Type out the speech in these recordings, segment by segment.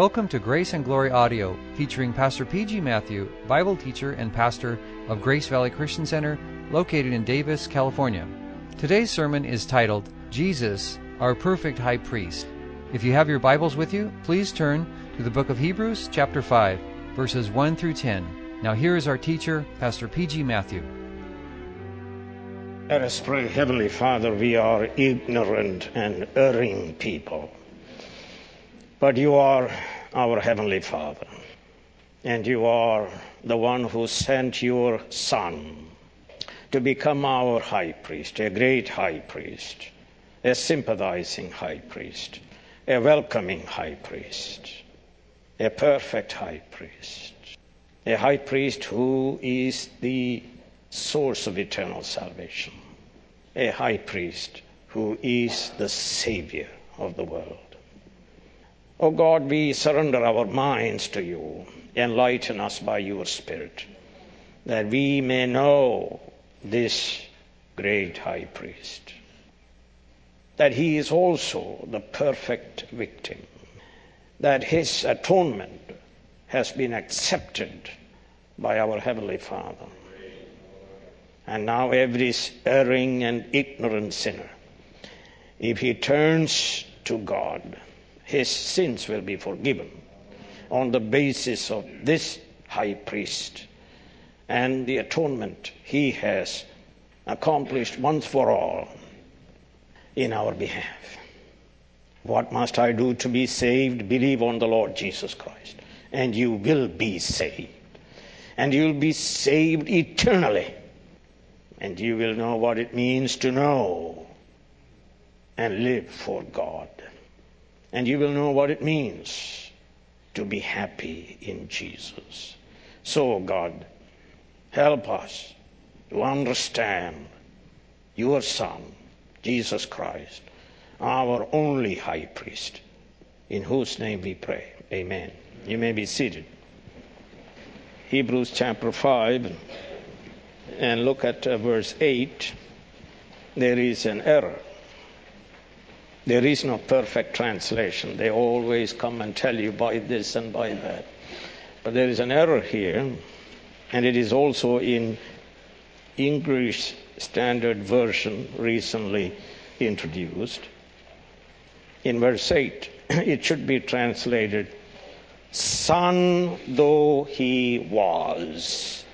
Welcome to Grace and Glory Audio, featuring Pastor P.G. Matthew, Bible teacher and pastor of Grace Valley Christian Center, located in Davis, California. Today's sermon is titled, Jesus, Our Perfect High Priest. If you have your Bibles with you, please turn to the book of Hebrews, chapter 5, verses 1 through 10. Now, here is our teacher, Pastor P.G. Matthew. Let us pray, Heavenly Father, we are ignorant and erring people. But you are our Heavenly Father, and you are the one who sent your Son to become our high priest, a great high priest, a sympathizing high priest, a welcoming high priest, a perfect high priest, a high priest who is the source of eternal salvation, a high priest who is the Savior of the world. Oh God, we surrender our minds to you. Enlighten us by your Spirit, that we may know this great high priest, that he is also the perfect victim, that his atonement has been accepted by our Heavenly Father. And now every erring and ignorant sinner, if he turns to God, his sins will be forgiven on the basis of this high priest and the atonement he has accomplished once for all in our behalf. What must I do to be saved? Believe on the Lord Jesus Christ, and you will be saved. And you'll be saved eternally. And you will know what it means to know and live for God and you will know what it means to be happy in Jesus. So, God, help us to understand your Son, Jesus Christ, our only high priest, in whose name we pray. Amen. You may be seated. Hebrews chapter 5, and look at uh, verse 8. There is an error. There is no perfect translation. They always come and tell you by this and by that. But there is an error here, and it is also in English Standard Version recently introduced. In verse 8, it should be translated, Son though he was.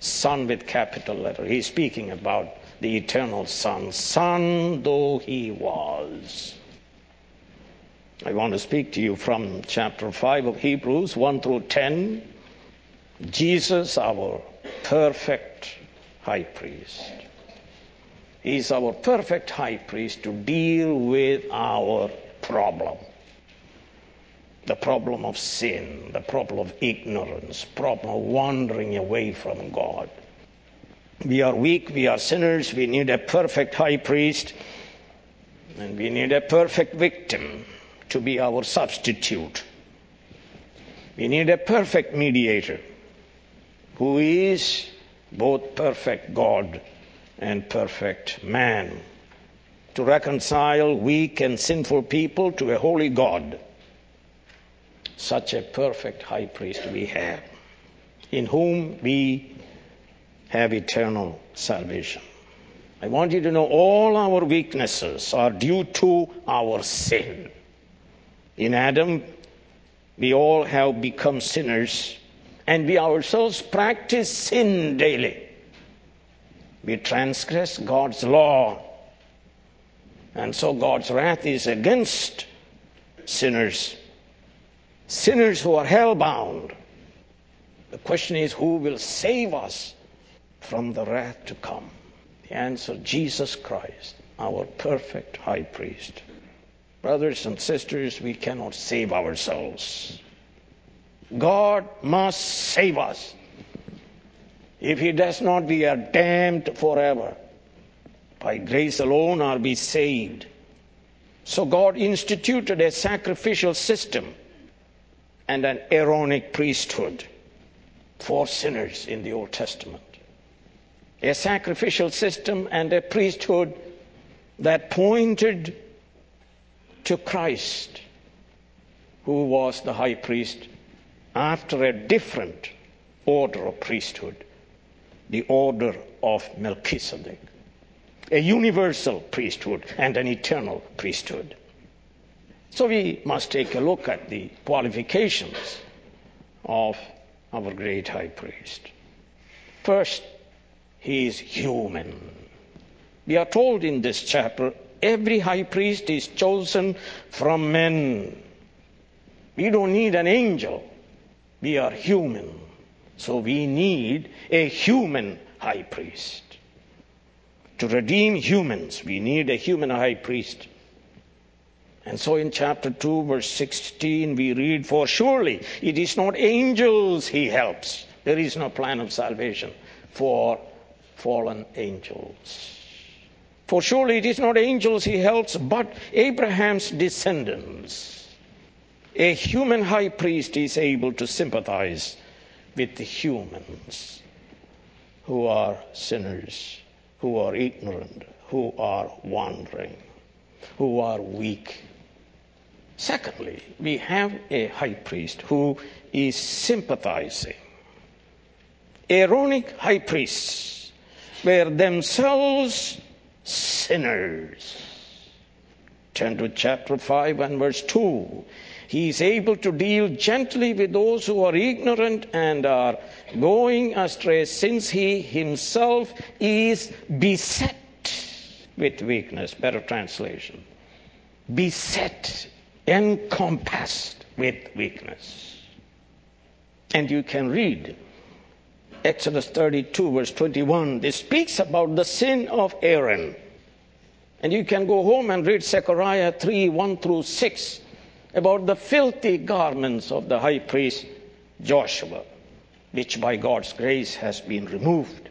Son with capital letter. He's speaking about the eternal Son, Son though he was. I want to speak to you from chapter 5 of Hebrews 1 through 10. Jesus, our perfect high priest. He's our perfect high priest to deal with our problem. The problem of sin, the problem of ignorance, problem of wandering away from God. We are weak, we are sinners, we need a perfect high priest, and we need a perfect victim to be our substitute. We need a perfect mediator who is both perfect God and perfect man to reconcile weak and sinful people to a holy God. Such a perfect high priest we have, in whom we have eternal salvation. I want you to know all our weaknesses are due to our sin. In Adam, we all have become sinners and we ourselves practice sin daily. We transgress God's law. And so God's wrath is against sinners. Sinners who are hell-bound. The question is who will save us from the wrath to come? The answer Jesus Christ, our perfect high priest. Brothers and sisters, we cannot save ourselves. God must save us. If He does not, we are damned forever. By grace alone are we saved. So God instituted a sacrificial system and an Aaronic priesthood for sinners in the Old Testament a sacrificial system and a priesthood that pointed to Christ, who was the high priest after a different order of priesthood, the order of Melchizedek, a universal priesthood and an eternal priesthood. So we must take a look at the qualifications of our great high priest. First, he is human. We are told in this chapter every high priest is chosen from men. We don't need an angel. We are human. So we need a human high priest. To redeem humans, we need a human high priest. And so in chapter 2, verse 16, we read, For surely it is not angels he helps. There is no plan of salvation for fallen angels. For surely it is not angels he helps, but Abraham's descendants. A human high priest is able to sympathize with the humans who are sinners, who are ignorant, who are wandering, who are weak. Secondly, we have a high priest who is sympathizing. Aaronic high priests were themselves sinners. Turn to chapter 5 and verse 2. He is able to deal gently with those who are ignorant and are going astray, since he himself is beset with weakness. Better translation. Beset, encompassed with weakness. And you can read Exodus 32, verse 21. This speaks about the sin of Aaron. And you can go home and read Zechariah 3 1 through 6 about the filthy garments of the high priest Joshua, which by God's grace has been removed.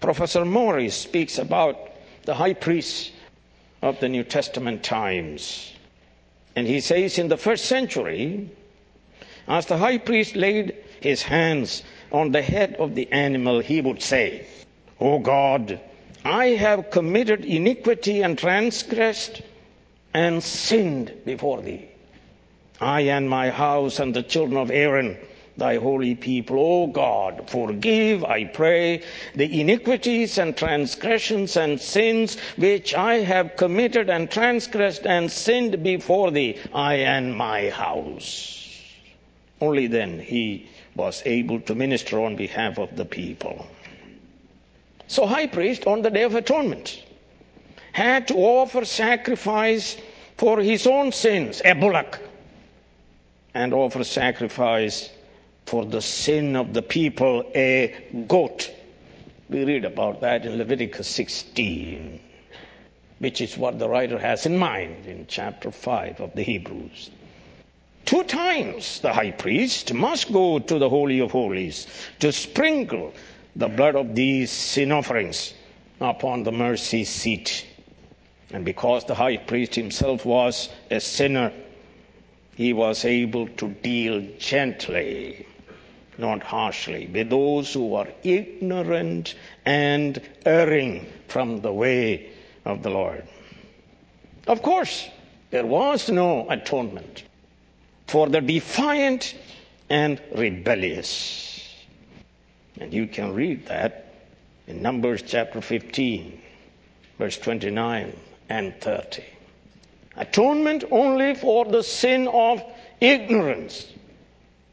Professor Morris speaks about the high priests of the New Testament times. And he says in the first century, as the high priest laid his hands on the head of the animal, he would say, O God, I have committed iniquity and transgressed and sinned before thee. I and my house and the children of Aaron, thy holy people, O God, forgive, I pray, the iniquities and transgressions and sins which I have committed and transgressed and sinned before thee, I and my house. Only then he was able to minister on behalf of the people. So, high priest on the Day of Atonement had to offer sacrifice for his own sins, a bullock, and offer sacrifice for the sin of the people, a goat. We read about that in Leviticus 16, which is what the writer has in mind in chapter 5 of the Hebrews. Two times the high priest must go to the Holy of Holies to sprinkle the blood of these sin offerings upon the mercy seat. And because the high priest himself was a sinner, he was able to deal gently, not harshly, with those who were ignorant and erring from the way of the Lord. Of course, there was no atonement for the defiant and rebellious. And you can read that in Numbers chapter 15, verse 29 and 30. Atonement only for the sin of ignorance.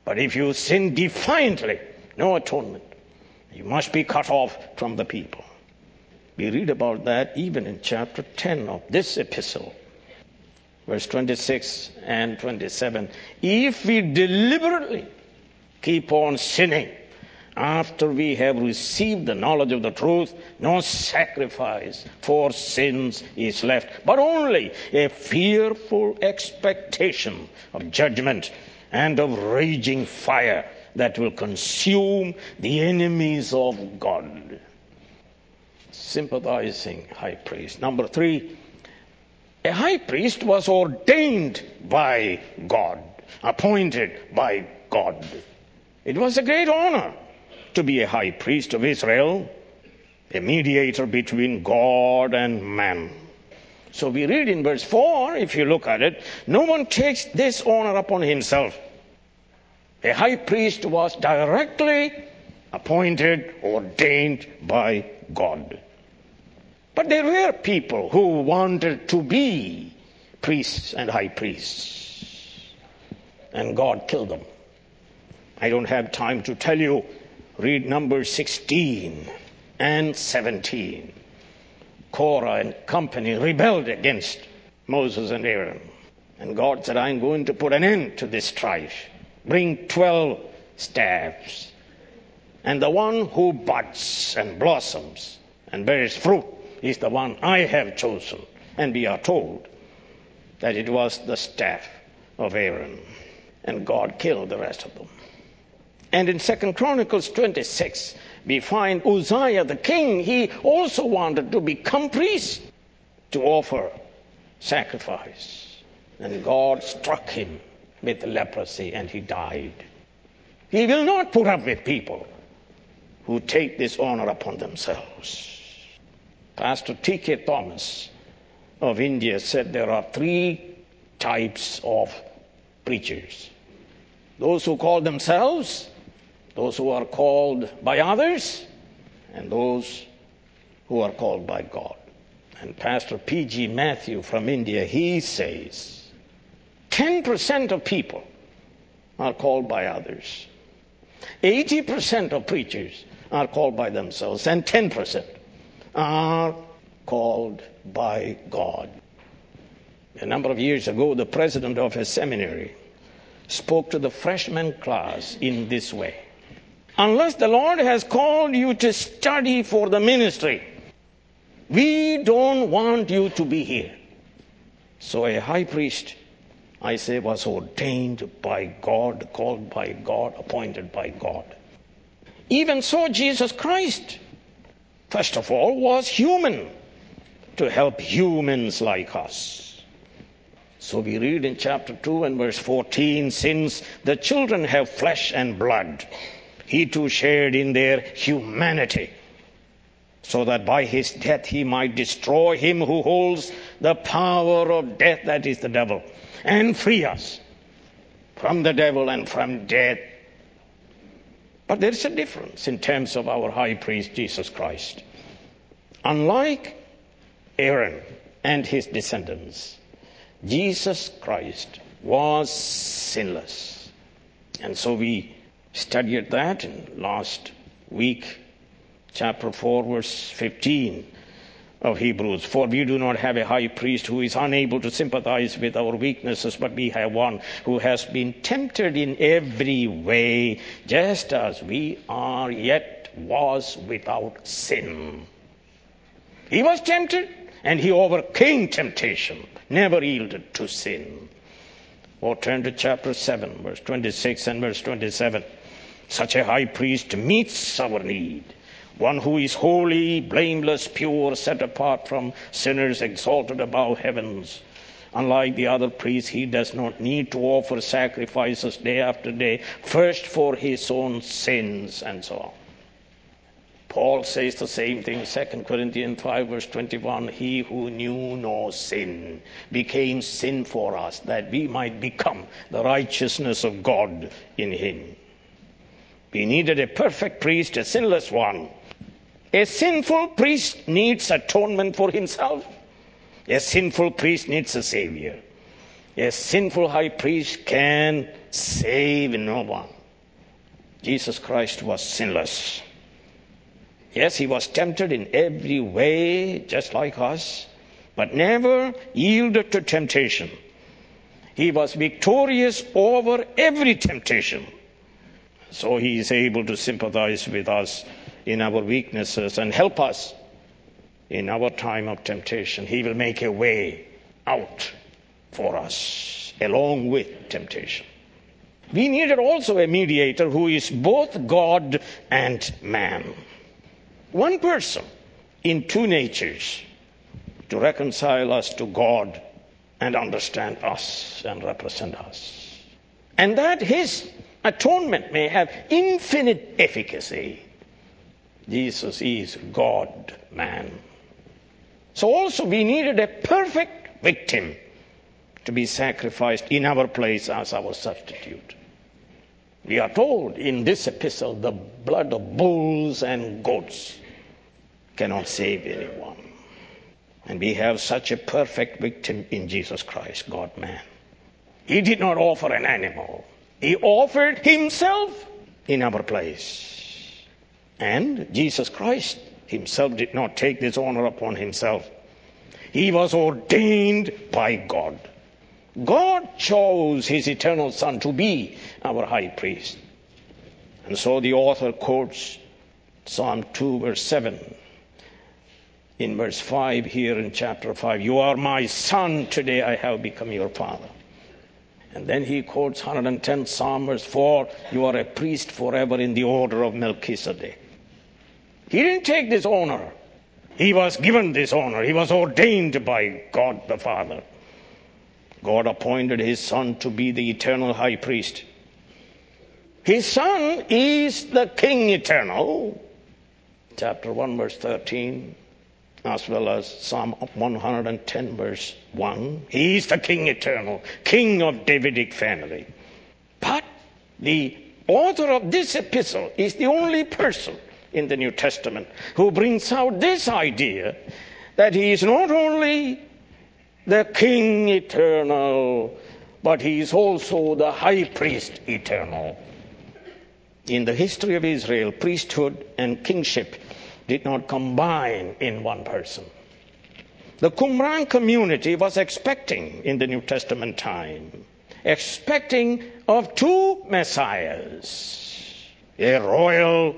But if you sin defiantly, no atonement. You must be cut off from the people. We read about that even in chapter 10 of this epistle verse 26 and 27. If we deliberately keep on sinning after we have received the knowledge of the truth, no sacrifice for sins is left, but only a fearful expectation of judgment and of raging fire that will consume the enemies of God. Sympathizing high priest. Number three, a high priest was ordained by God, appointed by God. It was a great honor to be a high priest of Israel, a mediator between God and man. So we read in verse 4, if you look at it, no one takes this honor upon himself. A high priest was directly appointed, ordained by God. But there were people who wanted to be priests and high priests. And God killed them. I don't have time to tell you. Read Numbers 16 and 17. Korah and company rebelled against Moses and Aaron. And God said, I'm going to put an end to this strife. Bring 12 staffs. And the one who buds and blossoms and bears fruit is the one I have chosen. And we are told that it was the staff of Aaron. And God killed the rest of them. And in Second Chronicles 26, we find Uzziah the king, he also wanted to become priest to offer sacrifice. And God struck him with leprosy and he died. He will not put up with people who take this honor upon themselves. Pastor T.K. Thomas of India said there are three types of preachers those who call themselves those who are called by others, and those who are called by God. And Pastor P.G. Matthew from India, he says 10% of people are called by others, 80% of preachers are called by themselves, and 10% are called by God. A number of years ago, the president of a seminary spoke to the freshman class in this way unless the Lord has called you to study for the ministry, we don't want you to be here. So a high priest, I say, was ordained by God, called by God, appointed by God. Even so, Jesus Christ, first of all, was human to help humans like us. So we read in chapter 2 and verse 14 since the children have flesh and blood, he too shared in their humanity, so that by his death he might destroy him who holds the power of death, that is the devil, and free us from the devil and from death. But there is a difference in terms of our high priest Jesus Christ. Unlike Aaron and his descendants, Jesus Christ was sinless. And so we studied that in last week, chapter 4, verse 15 of Hebrews. For we do not have a high priest who is unable to sympathize with our weaknesses, but we have one who has been tempted in every way, just as we are, yet was without sin. He was tempted and he overcame temptation, never yielded to sin. Or turn to chapter 7, verse 26 and verse 27. Such a high priest meets our need. One who is holy, blameless, pure, set apart from sinners, exalted above heavens. Unlike the other priests, he does not need to offer sacrifices day after day, first for his own sins, and so on. Paul says the same thing, 2 Corinthians 5, verse 21. He who knew no sin became sin for us, that we might become the righteousness of God in him. We needed a perfect priest, a sinless one. A sinful priest needs atonement for himself. A sinful priest needs a savior. A sinful high priest can save no one. Jesus Christ was sinless. Yes, he was tempted in every way, just like us, but never yielded to temptation. He was victorious over every temptation. So he is able to sympathize with us in our weaknesses and help us in our time of temptation. He will make a way out for us along with temptation. We needed also a mediator who is both God and man. One person in two natures to reconcile us to God and understand us and represent us. And that his atonement may have infinite efficacy. Jesus is God man. So also we needed a perfect victim to be sacrificed in our place as our substitute. We are told in this epistle the blood of bulls and goats cannot save anyone. And we have such a perfect victim in Jesus Christ, God man. He did not offer an animal. He offered himself in our place. And Jesus Christ himself did not take this honor upon himself. He was ordained by God. God chose his eternal Son to be our high priest. And so the author quotes Psalm 2, verse 7. In verse 5 here in chapter 5, You are my son, today I have become your father. And then he quotes 110 Psalm verse 4, You are a priest forever in the order of Melchizedek. He didn't take this honor. He was given this honor. He was ordained by God the Father. God appointed his son to be the eternal high priest. His son is the king eternal. Chapter 1 verse 13 as well as Psalm 110 verse 1. He is the king eternal, king of Davidic family. But the author of this epistle is the only person in the New Testament who brings out this idea that he is not only the King eternal, but he is also the High Priest eternal. In the history of Israel, priesthood and kingship did not combine in one person. The Qumran community was expecting in the New Testament time, expecting of two messiahs a royal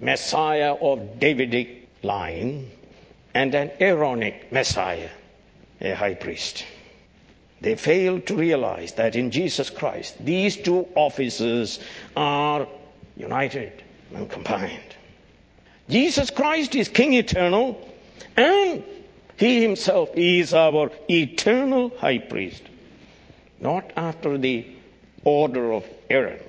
messiah of Davidic line and an Aaronic messiah a high priest. They failed to realize that in Jesus Christ, these two offices are united and combined. Jesus Christ is King eternal, and He Himself is our eternal high priest. Not after the order of Aaron,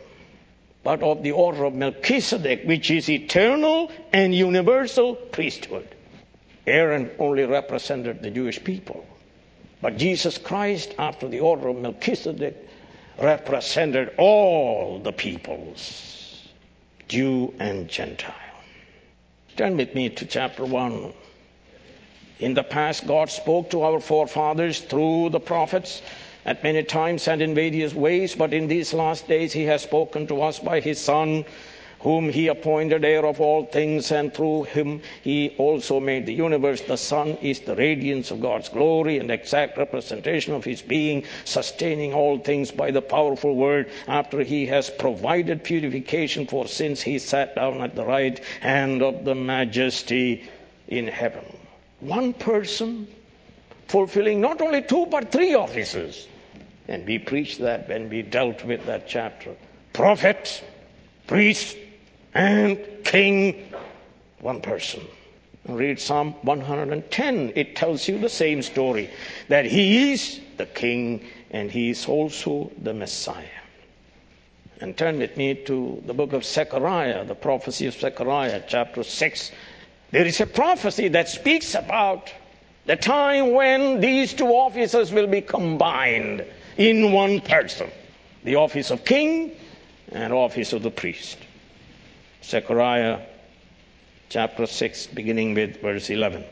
but of the order of Melchizedek, which is eternal and universal priesthood. Aaron only represented the Jewish people. But Jesus Christ, after the order of Melchizedek, represented all the peoples, Jew and Gentile. Turn with me to chapter 1. In the past, God spoke to our forefathers through the prophets at many times and in various ways, but in these last days, He has spoken to us by His Son whom he appointed heir of all things, and through him he also made the universe. The Son is the radiance of God's glory and exact representation of his being, sustaining all things by the powerful word. After he has provided purification for sins, he sat down at the right hand of the majesty in heaven. One person fulfilling not only two but three offices. And we preached that when we dealt with that chapter. Prophet, priest, and king, one person. Read Psalm 110. It tells you the same story that he is the king and he is also the Messiah. And turn with me to the book of Zechariah, the prophecy of Zechariah, chapter 6. There is a prophecy that speaks about the time when these two offices will be combined in one person the office of king and office of the priest. Zechariah chapter 6, beginning with verse 11.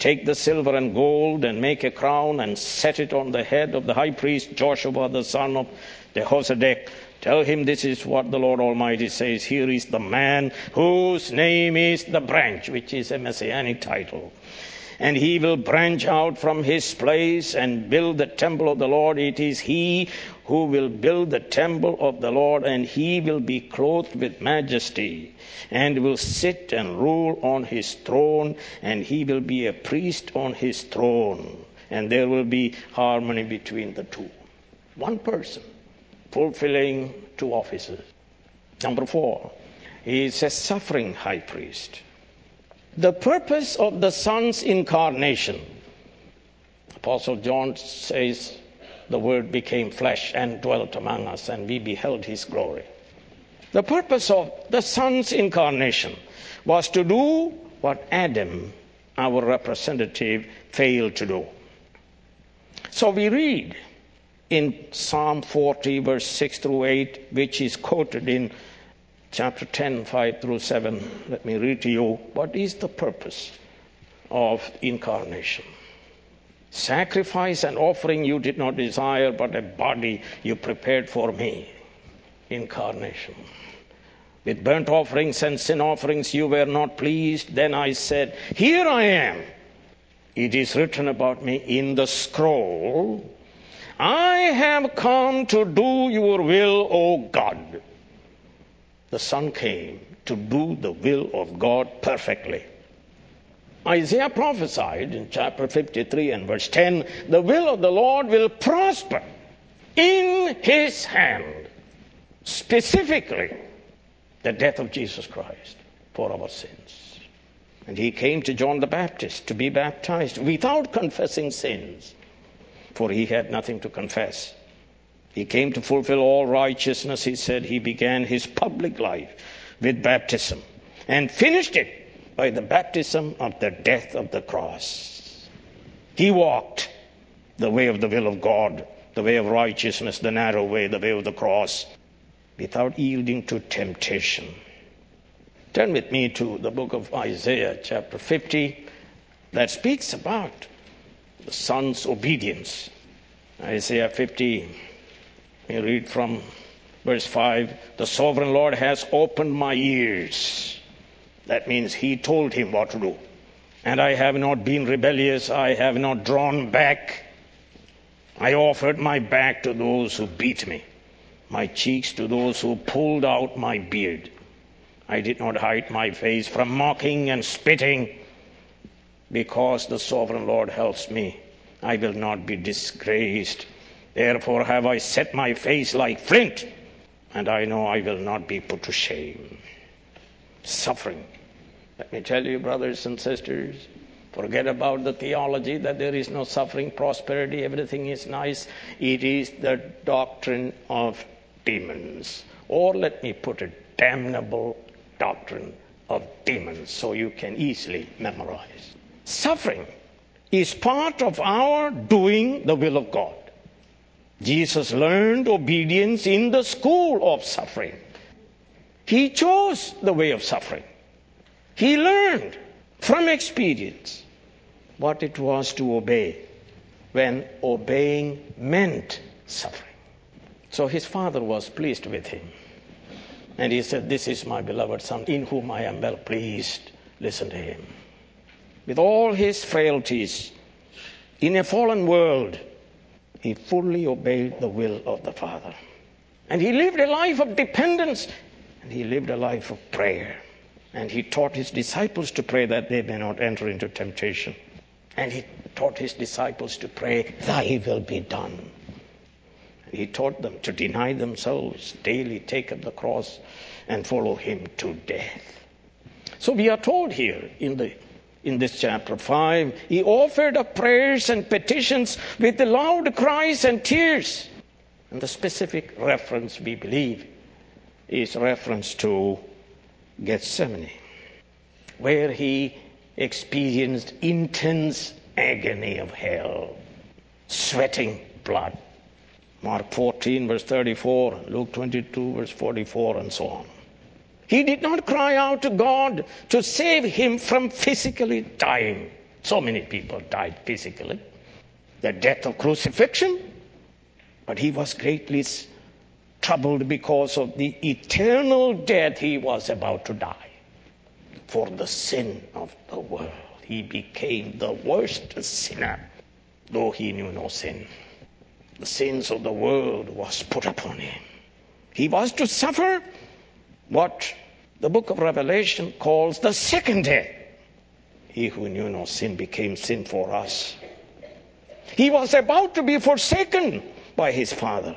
Take the silver and gold and make a crown and set it on the head of the high priest Joshua, the son of Jehozadak. Tell him this is what the Lord Almighty says. Here is the man whose name is the branch, which is a messianic title and he will branch out from his place and build the temple of the Lord. It is he who will build the temple of the Lord, and he will be clothed with majesty, and will sit and rule on his throne, and he will be a priest on his throne, and there will be harmony between the two. One person fulfilling two offices. Number four, he is a suffering high priest. The purpose of the Son's incarnation, Apostle John says, the Word became flesh and dwelt among us, and we beheld his glory. The purpose of the Son's incarnation was to do what Adam our representative failed to do. So we read in Psalm 40, verse 6 through 8, which is quoted in chapter 10, 5 through 7. Let me read to you what is the purpose of incarnation. Sacrifice and offering you did not desire, but a body you prepared for me. Incarnation. With burnt offerings and sin offerings you were not pleased. Then I said, Here I am. It is written about me in the scroll. I have come to do your will, O God. The Son came to do the will of God perfectly. Isaiah prophesied in chapter 53 and verse 10 the will of the Lord will prosper in his hand. Specifically, the death of Jesus Christ for our sins. And he came to John the Baptist to be baptized without confessing sins, for he had nothing to confess. He came to fulfill all righteousness, he said. He began his public life with baptism and finished it by the baptism of the death of the cross. He walked the way of the will of God, the way of righteousness, the narrow way, the way of the cross without yielding to temptation. Turn with me to the book of Isaiah, chapter 50, that speaks about the son's obedience. Isaiah 50, we read from verse 5 The sovereign Lord has opened my ears. That means he told him what to do. And I have not been rebellious, I have not drawn back. I offered my back to those who beat me my cheeks to those who pulled out my beard. I did not hide my face from mocking and spitting. Because the sovereign Lord helps me, I will not be disgraced. Therefore have I set my face like flint, and I know I will not be put to shame. Suffering. Let me tell you, brothers and sisters, Forget about the theology that there is no suffering, prosperity, everything is nice. It is the doctrine of demons. Or let me put it, damnable doctrine of demons, so you can easily memorize. Suffering is part of our doing the will of God. Jesus learned obedience in the school of suffering. He chose the way of suffering. He learned from experience what it was to obey when obeying meant suffering. So his father was pleased with him. And he said, This is my beloved son, in whom I am well pleased. Listen to him. With all his frailties, in a fallen world, he fully obeyed the will of the Father. And he lived a life of dependence, and he lived a life of prayer. And he taught his disciples to pray that they may not enter into temptation. And he taught his disciples to pray, Thy will be done. And He taught them to deny themselves, daily take up the cross, and follow him to death. So we are told here in the in this chapter 5, he offered up prayers and petitions with loud cries and tears. And the specific reference we believe is reference to Gethsemane, where he experienced intense agony of hell, sweating blood. Mark 14, verse 34, Luke 22, verse 44, and so on. He did not cry out to God to save him from physically dying. So many people died physically. The death of crucifixion. But he was greatly troubled because of the eternal death he was about to die. For the sin of the world. He became the worst sinner, though he knew no sin the sins of the world was put upon him. He was to suffer what the book of Revelation calls the second death. He who knew no sin became sin for us. He was about to be forsaken by his father.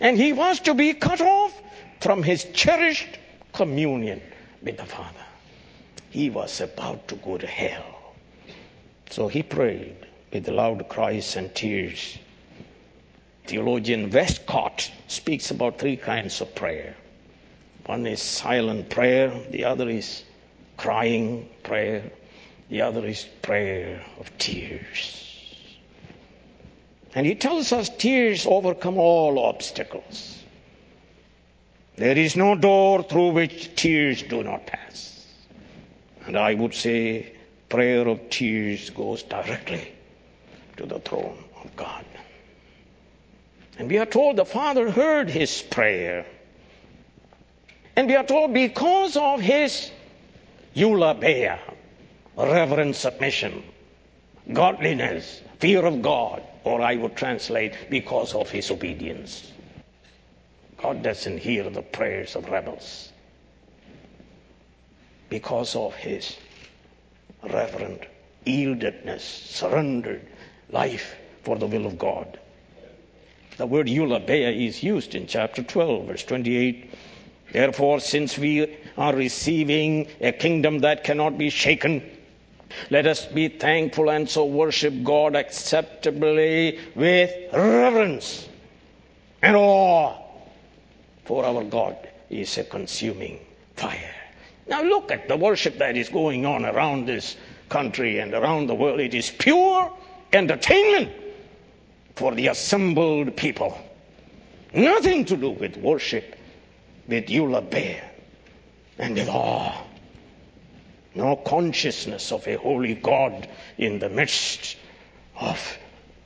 And he was to be cut off from his cherished communion with the Father. He was about to go to hell. So he prayed with loud cries and tears Theologian Westcott speaks about three kinds of prayer. One is silent prayer, the other is crying prayer, The other is prayer of tears. And he tells us tears overcome all obstacles. There is no door through which tears do not pass. And I would say prayer of tears goes directly to the throne of God. And we are told the Father heard his prayer. And we are told because of his eulabeia, reverent submission, godliness, fear of God, or I would translate because of his obedience. God doesn't hear the prayers of rebels because of his reverent yieldedness, surrendered life for the will of God. The word eulabeia is used in chapter 12, verse 28. Therefore, since we are receiving a kingdom that cannot be shaken, let us be thankful and so worship God acceptably with reverence and awe for our God is a consuming fire. Now look at the worship that is going on around this country and around the world. It is pure entertainment for the assembled people. Nothing to do with worship, with eulabeia and with awe. No consciousness of a holy God in the midst of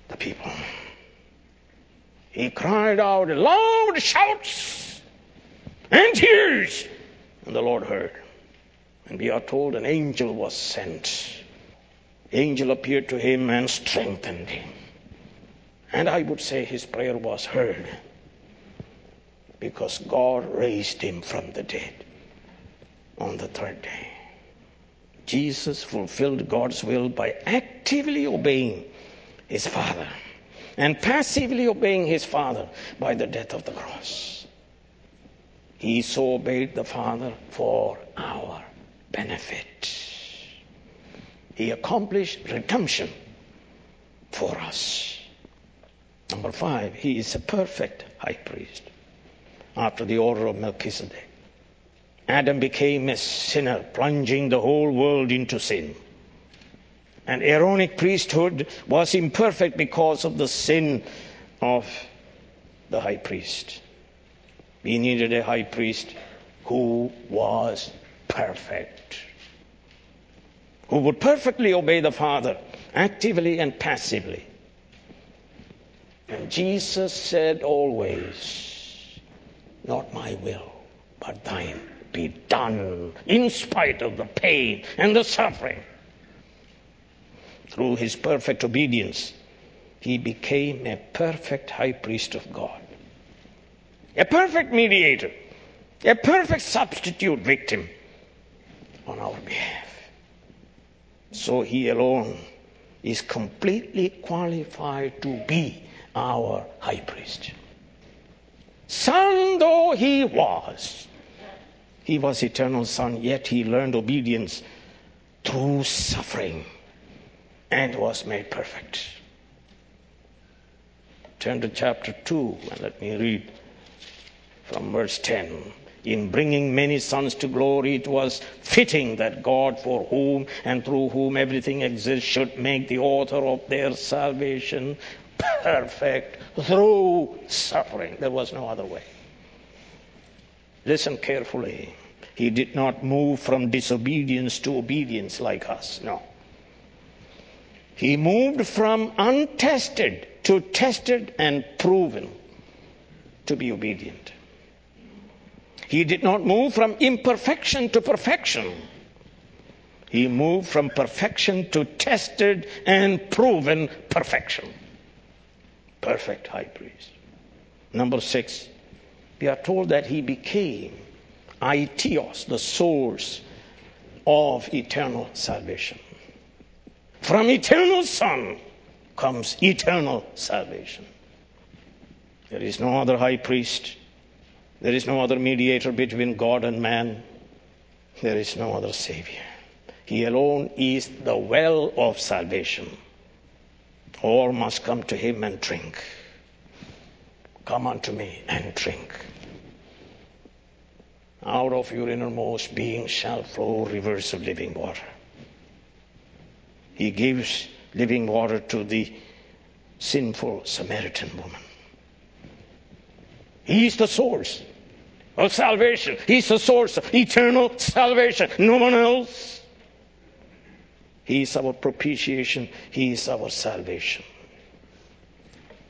the people. He cried out loud shouts and tears. And the Lord heard. And we are told an angel was sent. Angel appeared to him and strengthened him. And I would say his prayer was heard because God raised him from the dead on the third day. Jesus fulfilled God's will by actively obeying his Father and passively obeying his Father by the death of the cross. He so obeyed the Father for our benefit. He accomplished redemption for us. Number five, he is a perfect high priest after the order of Melchizedek. Adam became a sinner, plunging the whole world into sin. And Aaronic priesthood was imperfect because of the sin of the high priest. We needed a high priest who was perfect, who would perfectly obey the Father, actively and passively. And Jesus said always, Not my will, but thine be done, in spite of the pain and the suffering. Through his perfect obedience, he became a perfect high priest of God a perfect mediator, a perfect substitute victim on our behalf. So he alone is completely qualified to be our high priest. Son though he was, he was eternal son, yet he learned obedience through suffering and was made perfect. Turn to chapter 2 and let me read from verse 10. In bringing many sons to glory, it was fitting that God, for whom and through whom everything exists, should make the author of their salvation perfect through suffering. There was no other way. Listen carefully. He did not move from disobedience to obedience like us. No. He moved from untested to tested and proven to be obedient. He did not move from imperfection to perfection. He moved from perfection to tested and proven perfection. Perfect high priest. Number six, we are told that he became Aitios, the source of eternal salvation. From eternal Son comes eternal salvation. There is no other high priest there is no other mediator between God and man. There is no other Savior. He alone is the well of salvation. All must come to Him and drink. Come unto me and drink. Out of your innermost being shall flow rivers of living water. He gives living water to the sinful Samaritan woman. He is the source of salvation. He's the source of eternal salvation. No one else. He is our propitiation. He is our salvation.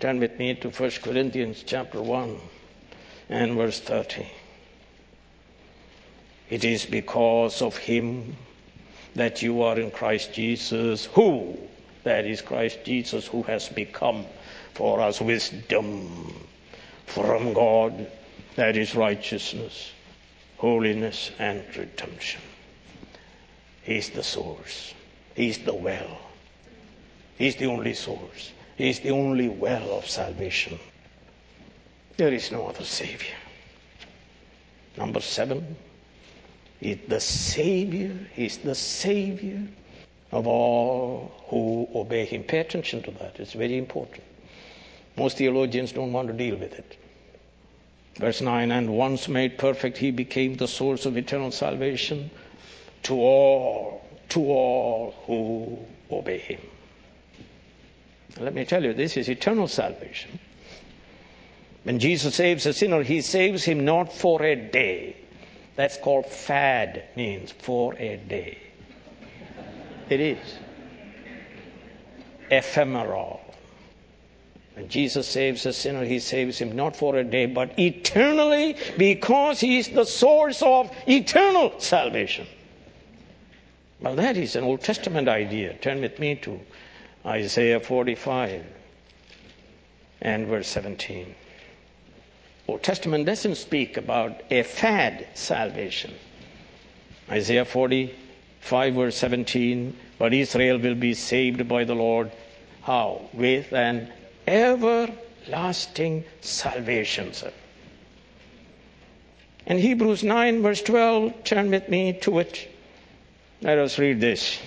Turn with me to 1 Corinthians chapter 1 and verse 30. It is because of him that you are in Christ Jesus, who, that is Christ Jesus, who has become for us wisdom from God, that is righteousness, holiness, and redemption. He is the source. He's the well. He is the only source. He is the only well of salvation. There is no other Savior. Number seven, is the Savior, is the Savior of all who obey Him. Pay attention to that, it's very important. Most theologians don't want to deal with it. Verse 9, and once made perfect, He became the source of eternal salvation to all, to all who obey Him. Let me tell you, this is eternal salvation. When Jesus saves a sinner, He saves him not for a day. That's called fad, means for a day. It is. Ephemeral. When Jesus saves a sinner, he saves him not for a day, but eternally because he is the source of eternal salvation. Well, that is an Old Testament idea. Turn with me to Isaiah 45 and verse 17. Old Testament doesn't speak about a fad salvation. Isaiah 45 verse 17, but Israel will be saved by the Lord. How? With an everlasting salvation, sir. And Hebrews 9 verse 12, turn with me to it. Let us read this.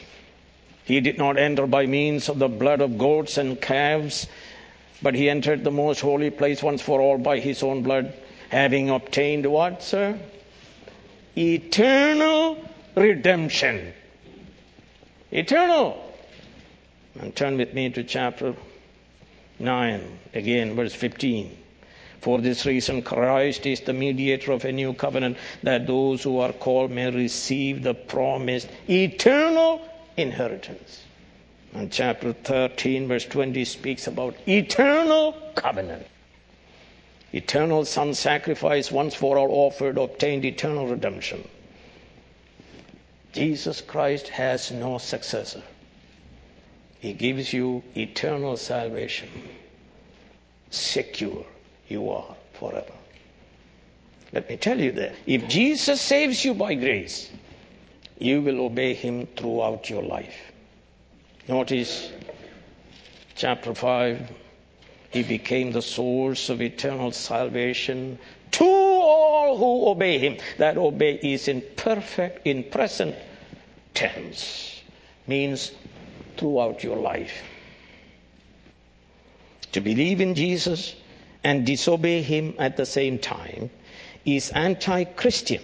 He did not enter by means of the blood of goats and calves, but he entered the most holy place once for all by his own blood, having obtained what, sir? Eternal redemption. Eternal. And turn with me to chapter 9, again, verse 15. For this reason, Christ is the mediator of a new covenant, that those who are called may receive the promised eternal inheritance. And chapter 13, verse 20 speaks about eternal covenant. Eternal Son sacrifice once for all offered obtained eternal redemption. Jesus Christ has no successor. He gives you eternal salvation. Secure you are forever. Let me tell you that if Jesus saves you by grace, you will obey him throughout your life. Notice chapter 5 he became the source of eternal salvation to all who obey him. That obey is in perfect, in present tense, means throughout your life. To believe in Jesus and disobey him at the same time is anti Christian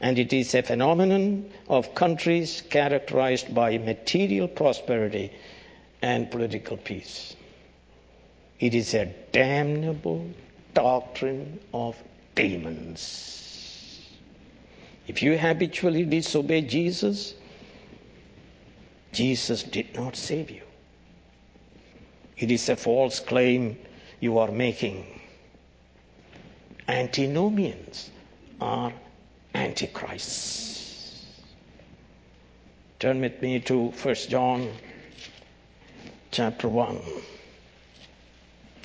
and it is a phenomenon of countries characterized by material prosperity and political peace. It is a damnable doctrine of demons. If you habitually disobey Jesus, Jesus did not save you. It is a false claim you are making. Antinomians are antichrists. Turn with me to 1 John chapter 1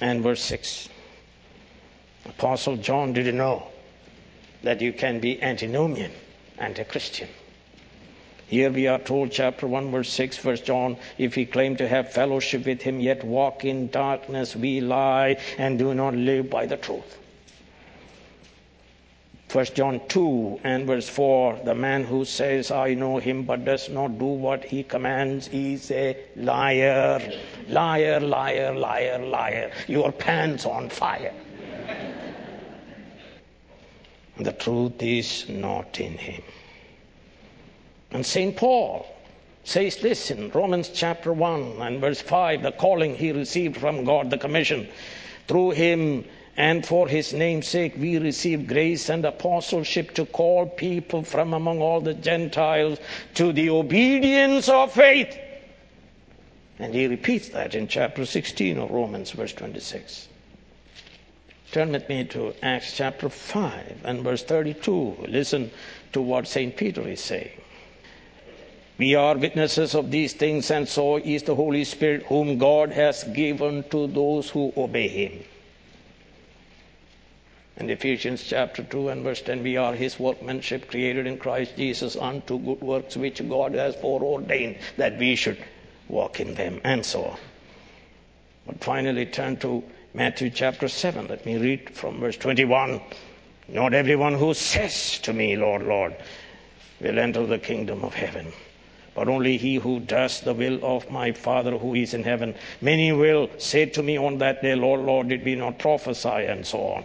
and verse 6. Apostle John didn't know that you can be antinomian, anti-Christian. Here we are told, chapter 1, verse 6, First John, if we claim to have fellowship with him, yet walk in darkness, we lie and do not live by the truth. 1 John 2 and verse 4 The man who says, I know him, but does not do what he commands is a liar. Liar, liar, liar, liar. Your pants on fire. the truth is not in him. And St. Paul says this in Romans chapter 1 and verse 5 the calling he received from God, the commission. Through him and for his name's sake, we receive grace and apostleship to call people from among all the Gentiles to the obedience of faith. And he repeats that in chapter 16 of Romans, verse 26. Turn with me to Acts chapter 5 and verse 32. Listen to what St. Peter is saying. We are witnesses of these things, and so is the Holy Spirit, whom God has given to those who obey Him. In Ephesians chapter 2 and verse 10, we are His workmanship created in Christ Jesus unto good works which God has foreordained that we should walk in them, and so on. But finally, turn to Matthew chapter 7. Let me read from verse 21. Not everyone who says to me, Lord, Lord, will enter the kingdom of heaven but only he who does the will of my Father who is in heaven. Many will say to me on that day, Lord, Lord, did we not prophesy? And so on.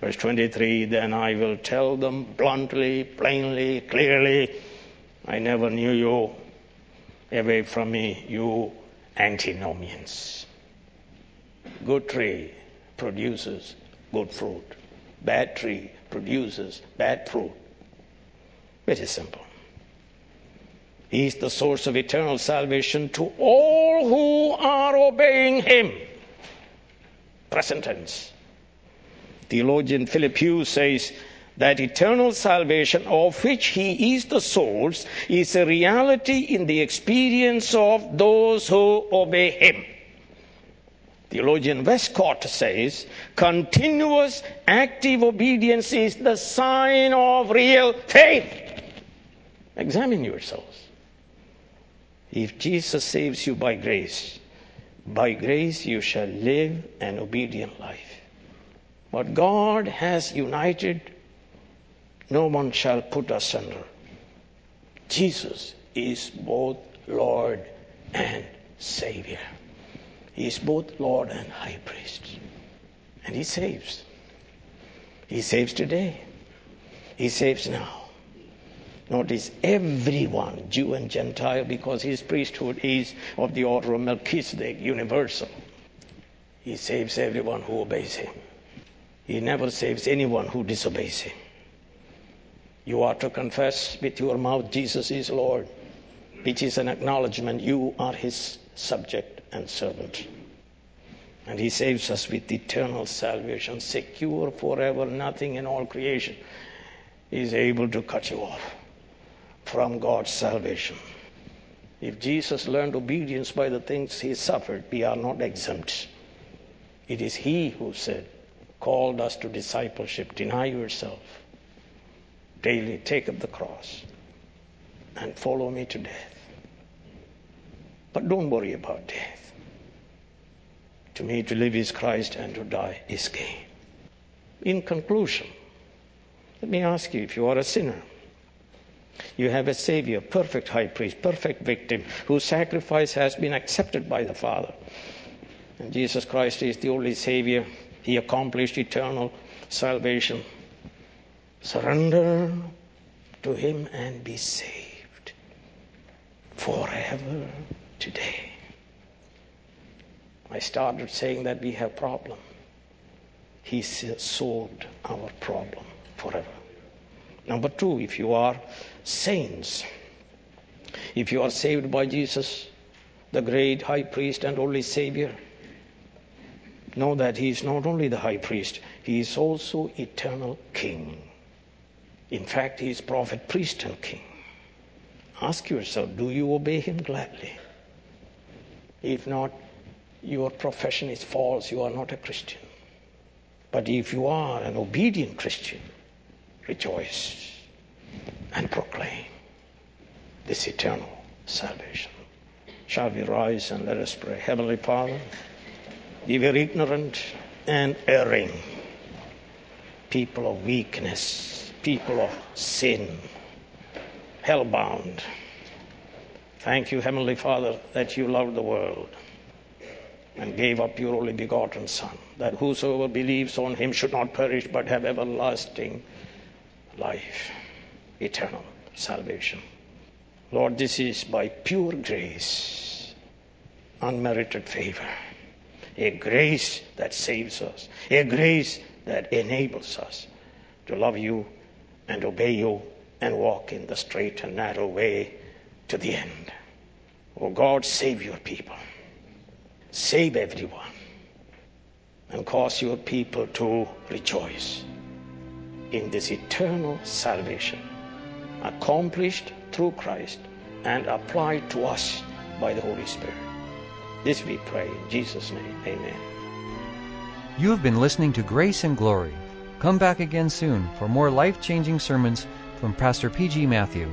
Verse 23 Then I will tell them bluntly, plainly, clearly, I never knew you. Away from me, you antinomians. Good tree produces good fruit, bad tree produces bad fruit. Very simple. He is the source of eternal salvation to all who are obeying Him. Present tense. Theologian Philip Hughes says that eternal salvation, of which He is the source, is a reality in the experience of those who obey Him. Theologian Westcott says, continuous active obedience is the sign of real faith. Examine yourselves. If Jesus saves you by grace, by grace you shall live an obedient life. What God has united, no one shall put asunder. Jesus is both Lord and Savior. He is both Lord and High Priest. And He saves. He saves today. He saves now. Notice everyone, Jew and Gentile, because his priesthood is of the order of Melchizedek, universal. He saves everyone who obeys him. He never saves anyone who disobeys him. You are to confess with your mouth Jesus is Lord, which is an acknowledgement you are his subject and servant. And he saves us with eternal salvation, secure forever. Nothing in all creation is able to cut you off from God's salvation. If Jesus learned obedience by the things he suffered, we are not exempt. It is he who said, called us to discipleship, deny yourself, daily take up the cross, and follow me to death. But don't worry about death. To me, to live is Christ, and to die is gain. In conclusion, let me ask you if you are a sinner, you have a Savior, perfect high priest, perfect victim, whose sacrifice has been accepted by the Father. And Jesus Christ is the only Savior. He accomplished eternal salvation. Surrender to Him and be saved forever today. I started saying that we have problem. He solved our problem forever. Number two, if you are saints, if you are saved by Jesus, the great high priest and only Savior, know that He is not only the high priest, He is also eternal King. In fact, He is prophet, priest, and king. Ask yourself do you obey Him gladly? If not, your profession is false, you are not a Christian. But if you are an obedient Christian, rejoice and proclaim this eternal salvation. Shall we rise and let us pray? Heavenly Father, we were ignorant and erring, people of weakness, people of sin, hellbound. Thank you, Heavenly Father, that you loved the world and gave up your only begotten Son, that whosoever believes on him should not perish but have everlasting life, eternal salvation. Lord, this is by pure grace, unmerited favor, a grace that saves us, a grace that enables us to love you and obey you and walk in the straight and narrow way to the end. Oh God, save your people. Save everyone. And cause your people to rejoice in this eternal salvation accomplished through Christ and applied to us by the Holy Spirit. This we pray in Jesus' name. Amen. You have been listening to Grace and Glory. Come back again soon for more life changing sermons from Pastor P.G. Matthew.